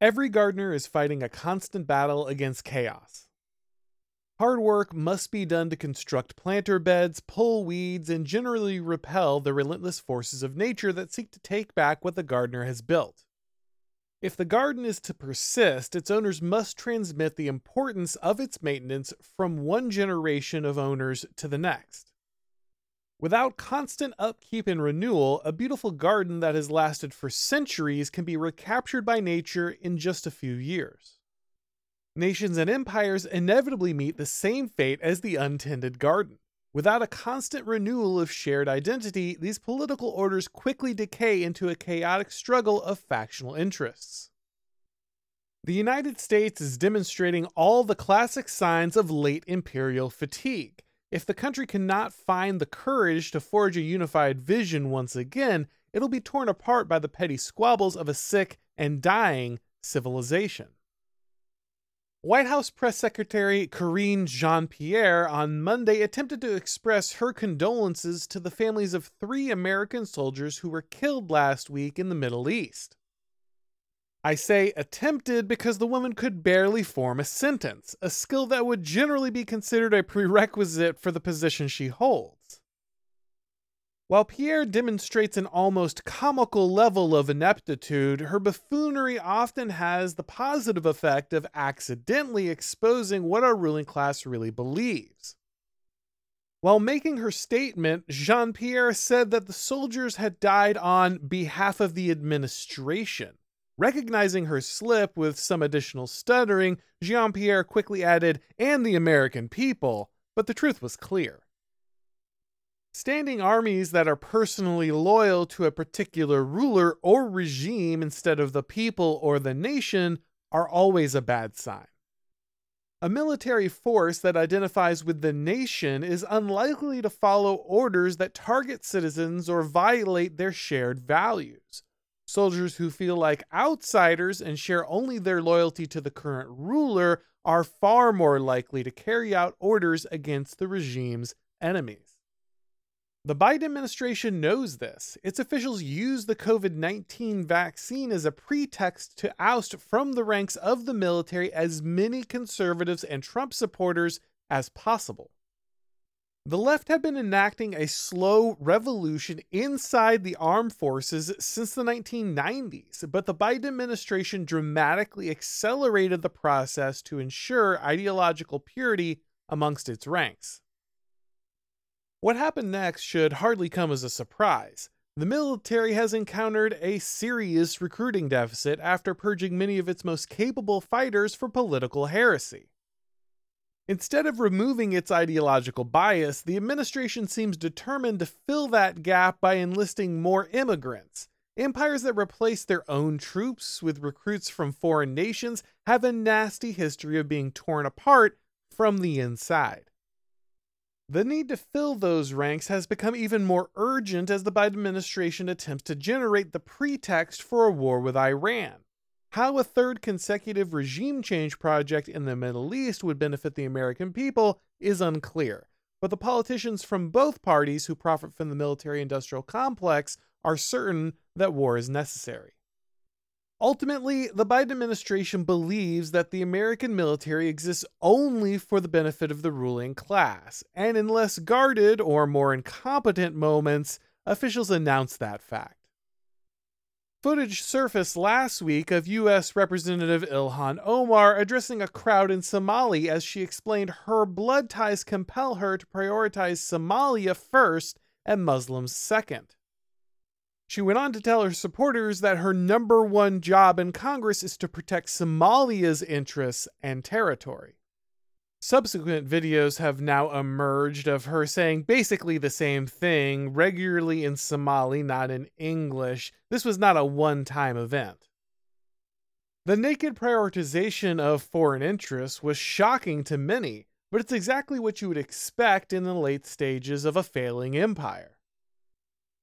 Every gardener is fighting a constant battle against chaos. Hard work must be done to construct planter beds, pull weeds, and generally repel the relentless forces of nature that seek to take back what the gardener has built. If the garden is to persist, its owners must transmit the importance of its maintenance from one generation of owners to the next. Without constant upkeep and renewal, a beautiful garden that has lasted for centuries can be recaptured by nature in just a few years. Nations and empires inevitably meet the same fate as the untended garden. Without a constant renewal of shared identity, these political orders quickly decay into a chaotic struggle of factional interests. The United States is demonstrating all the classic signs of late imperial fatigue. If the country cannot find the courage to forge a unified vision once again, it'll be torn apart by the petty squabbles of a sick and dying civilization. White House Press Secretary Karine Jean Pierre on Monday attempted to express her condolences to the families of three American soldiers who were killed last week in the Middle East. I say attempted because the woman could barely form a sentence, a skill that would generally be considered a prerequisite for the position she holds. While Pierre demonstrates an almost comical level of ineptitude, her buffoonery often has the positive effect of accidentally exposing what our ruling class really believes. While making her statement, Jean Pierre said that the soldiers had died on behalf of the administration. Recognizing her slip with some additional stuttering, Jean Pierre quickly added, and the American people, but the truth was clear. Standing armies that are personally loyal to a particular ruler or regime instead of the people or the nation are always a bad sign. A military force that identifies with the nation is unlikely to follow orders that target citizens or violate their shared values. Soldiers who feel like outsiders and share only their loyalty to the current ruler are far more likely to carry out orders against the regime's enemies. The Biden administration knows this. Its officials use the COVID 19 vaccine as a pretext to oust from the ranks of the military as many conservatives and Trump supporters as possible. The left had been enacting a slow revolution inside the armed forces since the 1990s, but the Biden administration dramatically accelerated the process to ensure ideological purity amongst its ranks. What happened next should hardly come as a surprise. The military has encountered a serious recruiting deficit after purging many of its most capable fighters for political heresy. Instead of removing its ideological bias, the administration seems determined to fill that gap by enlisting more immigrants. Empires that replace their own troops with recruits from foreign nations have a nasty history of being torn apart from the inside. The need to fill those ranks has become even more urgent as the Biden administration attempts to generate the pretext for a war with Iran. How a third consecutive regime change project in the Middle East would benefit the American people is unclear, but the politicians from both parties who profit from the military industrial complex are certain that war is necessary. Ultimately, the Biden administration believes that the American military exists only for the benefit of the ruling class, and in less guarded or more incompetent moments, officials announce that fact. Footage surfaced last week of U.S. Representative Ilhan Omar addressing a crowd in Somalia as she explained her blood ties compel her to prioritize Somalia first and Muslims second. She went on to tell her supporters that her number one job in Congress is to protect Somalia's interests and territory. Subsequent videos have now emerged of her saying basically the same thing, regularly in Somali, not in English. This was not a one time event. The naked prioritization of foreign interests was shocking to many, but it's exactly what you would expect in the late stages of a failing empire.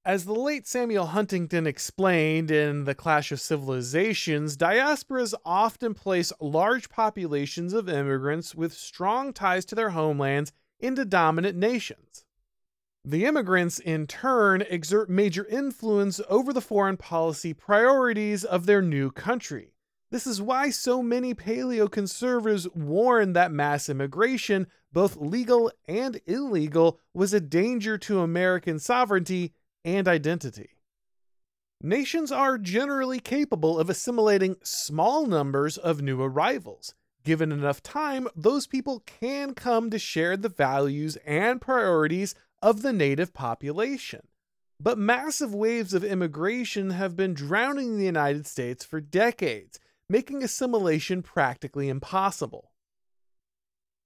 As the late Samuel Huntington explained in The Clash of Civilizations, diasporas often place large populations of immigrants with strong ties to their homelands into dominant nations. The immigrants, in turn, exert major influence over the foreign policy priorities of their new country. This is why so many paleoconservatives warn that mass immigration, both legal and illegal, was a danger to American sovereignty and identity. Nations are generally capable of assimilating small numbers of new arrivals. Given enough time, those people can come to share the values and priorities of the native population. But massive waves of immigration have been drowning the United States for decades, making assimilation practically impossible.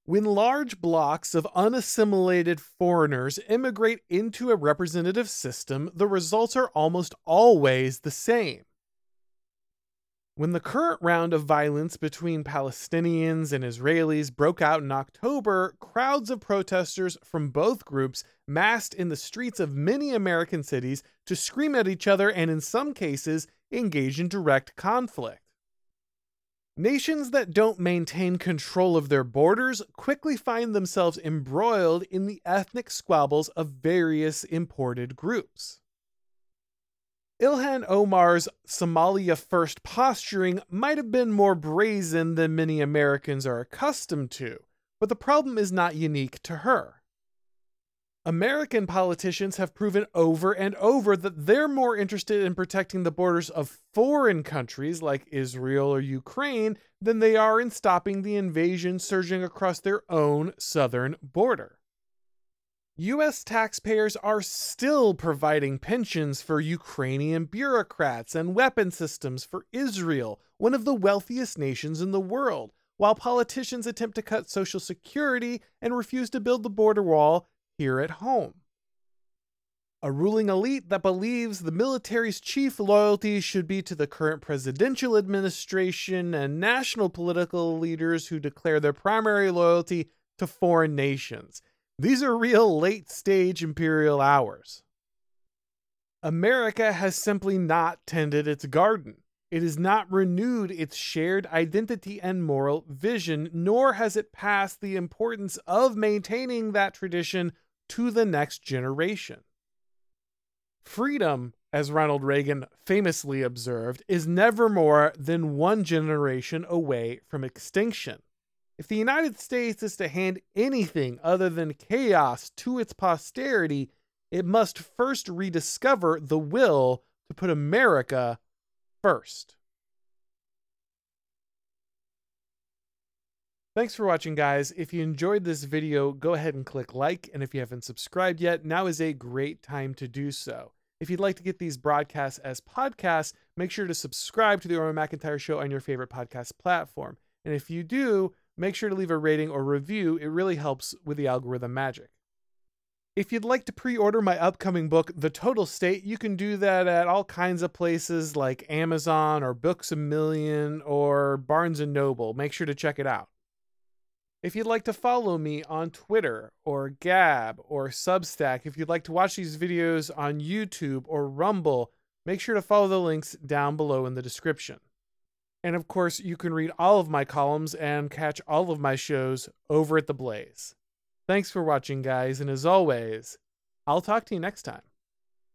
When large blocks of unassimilated foreigners immigrate into a representative system, the results are almost always the same. When the current round of violence between Palestinians and Israelis broke out in October, crowds of protesters from both groups massed in the streets of many American cities to scream at each other and, in some cases, engage in direct conflict. Nations that don't maintain control of their borders quickly find themselves embroiled in the ethnic squabbles of various imported groups. Ilhan Omar's Somalia First posturing might have been more brazen than many Americans are accustomed to, but the problem is not unique to her. American politicians have proven over and over that they're more interested in protecting the borders of foreign countries like Israel or Ukraine than they are in stopping the invasion surging across their own southern border. US taxpayers are still providing pensions for Ukrainian bureaucrats and weapon systems for Israel, one of the wealthiest nations in the world, while politicians attempt to cut Social Security and refuse to build the border wall here at home. A ruling elite that believes the military's chief loyalty should be to the current presidential administration and national political leaders who declare their primary loyalty to foreign nations these are real late stage imperial hours. America has simply not tended its garden. It has not renewed its shared identity and moral vision, nor has it passed the importance of maintaining that tradition to the next generation. Freedom, as Ronald Reagan famously observed, is never more than one generation away from extinction. If the United States is to hand anything other than chaos to its posterity, it must first rediscover the will to put America first. Thanks for watching, guys. If you enjoyed this video, go ahead and click like, and if you haven't subscribed yet, now is a great time to do so. If you'd like to get these broadcasts as podcasts, make sure to subscribe to the Auron MacIntyre Show on your favorite podcast platform. And if you do, make sure to leave a rating or review. It really helps with the algorithm magic. If you'd like to pre order my upcoming book, The Total State, you can do that at all kinds of places like Amazon or Books a Million or Barnes and Noble. Make sure to check it out. If you'd like to follow me on Twitter or Gab or Substack, if you'd like to watch these videos on YouTube or Rumble, make sure to follow the links down below in the description. And of course, you can read all of my columns and catch all of my shows over at The Blaze. Thanks for watching, guys, and as always, I'll talk to you next time.